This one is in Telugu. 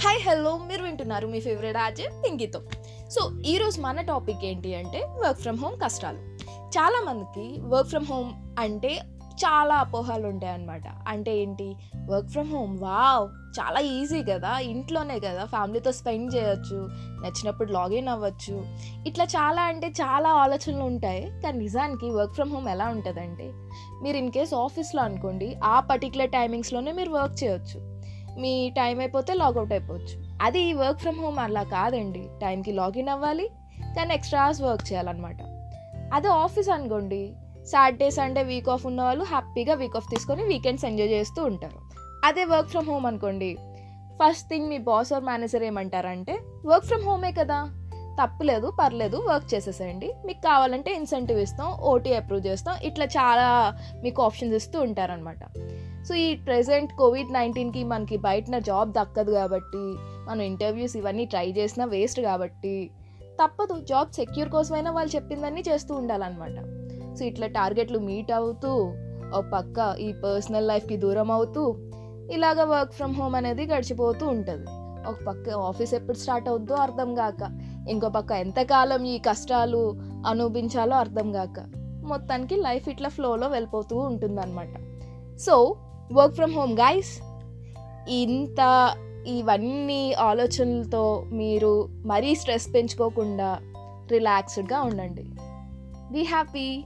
హాయ్ హలో మీరు వింటున్నారు మీ ఫేవరెట్ ఆర్జే పింకీతో సో ఈరోజు మన టాపిక్ ఏంటి అంటే వర్క్ ఫ్రమ్ హోమ్ కష్టాలు. చాలామందికి వర్క్ ఫ్రమ్ హోమ్ అంటే చాలా అపోహాలు ఉంటాయి అన్నమాట. అంటే ఏంటి? వర్క్ ఫ్రమ్ హోమ్ వావ్ చాలా ఈజీ కదా. ఇంట్లోనే కదా. ఫ్యామిలీతో స్పెండ్ చేయొచ్చు. నచ్చినప్పుడు లాగిన్ అవ్వచ్చు. ఇట్లా చాలా అంటే చాలా ఆలోచనలు ఉంటాయి. కానీ నిజానికి వర్క్ ఫ్రమ్ హోమ్ ఎలా ఉంటుందంటే మీరు ఇన్ కేస్ ఆఫీస్లో అనుకోండి ఆ పర్టికులర్ టైమింగ్స్లోనే మీరు వర్క్ చేయొచ్చు. మీ టైం అయిపోతే లాగౌట్ అయిపోవచ్చు. అది వర్క్ ఫ్రమ్ హోమ్ అలా కాదండి. టైంకి లాగిన్ అవ్వాలి కానీ ఎక్స్ట్రా అవర్స్ వర్క్ చేయాలన్నమాట. అదే ఆఫీస్ అనుకోండి. సాటర్డే సండే వీక్ ఆఫ్ ఉన్న వాళ్ళు హ్యాపీగా వీక్ ఆఫ్ తీసుకొని వీకెండ్స్ ఎంజాయ్ చేస్తూ ఉంటారు. అదే వర్క్ ఫ్రమ్ హోమ్ అనుకోండి. ఫస్ట్ థింగ్ మీ బాస్ ఆర్ మేనేజర్ ఏమంటారంటే వర్క్ ఫ్రమ్ హోమే కదా! తప్పులేదు పర్లేదు వర్క్ చేసేసేయండి. మీకు కావాలంటే ఇన్సెంటివ్ ఇస్తాం ఓటీ అప్రూవ్ చేస్తాం. ఇట్లా చాలా మీకు ఆప్షన్స్ ఇస్తూ ఉంటారనమాట సో ఈ ప్రజెంట్ కోవిడ్ నైన్టీన్కి మనకి బయటన జాబ్ దక్కదు కాబట్టి మనం ఇంటర్వ్యూస్ ఇవన్నీ ట్రై చేసినా వేస్ట్ కాబట్టి తప్పదు. జాబ్ సెక్యూర్ కోసమైనా వాళ్ళు చెప్పిందన్నీ చేస్తూ ఉండాలన్నమాట. సో ఇట్లా టార్గెట్లు మీట్ అవుతూ ఒక పక్క ఈ పర్సనల్ లైఫ్కి దూరం అవుతూ ఇలాగ వర్క్ ఫ్రమ్ హోమ్ అనేది గడిచిపోతూ ఉంటుంది. ఒక పక్క ఆఫీస్ ఎప్పుడు స్టార్ట్ అవుద్దో అర్థం కాక ఇంకో పక్క ఎంతకాలం ఈ కష్టాలు అనుభవించాలో అర్థం కాక మొత్తానికి లైఫ్ ఇట్లా ఫ్లోలో వెళ్ళిపోతూ ఉంటుందన్నమాట. So work from home guys ఇంత ఇవన్నీ ఆలోచనలతో మీరు మరీ స్ట్రెస్ పెంచుకోకుండా రిలాక్స్డ్గా ఉండండి. Be happy!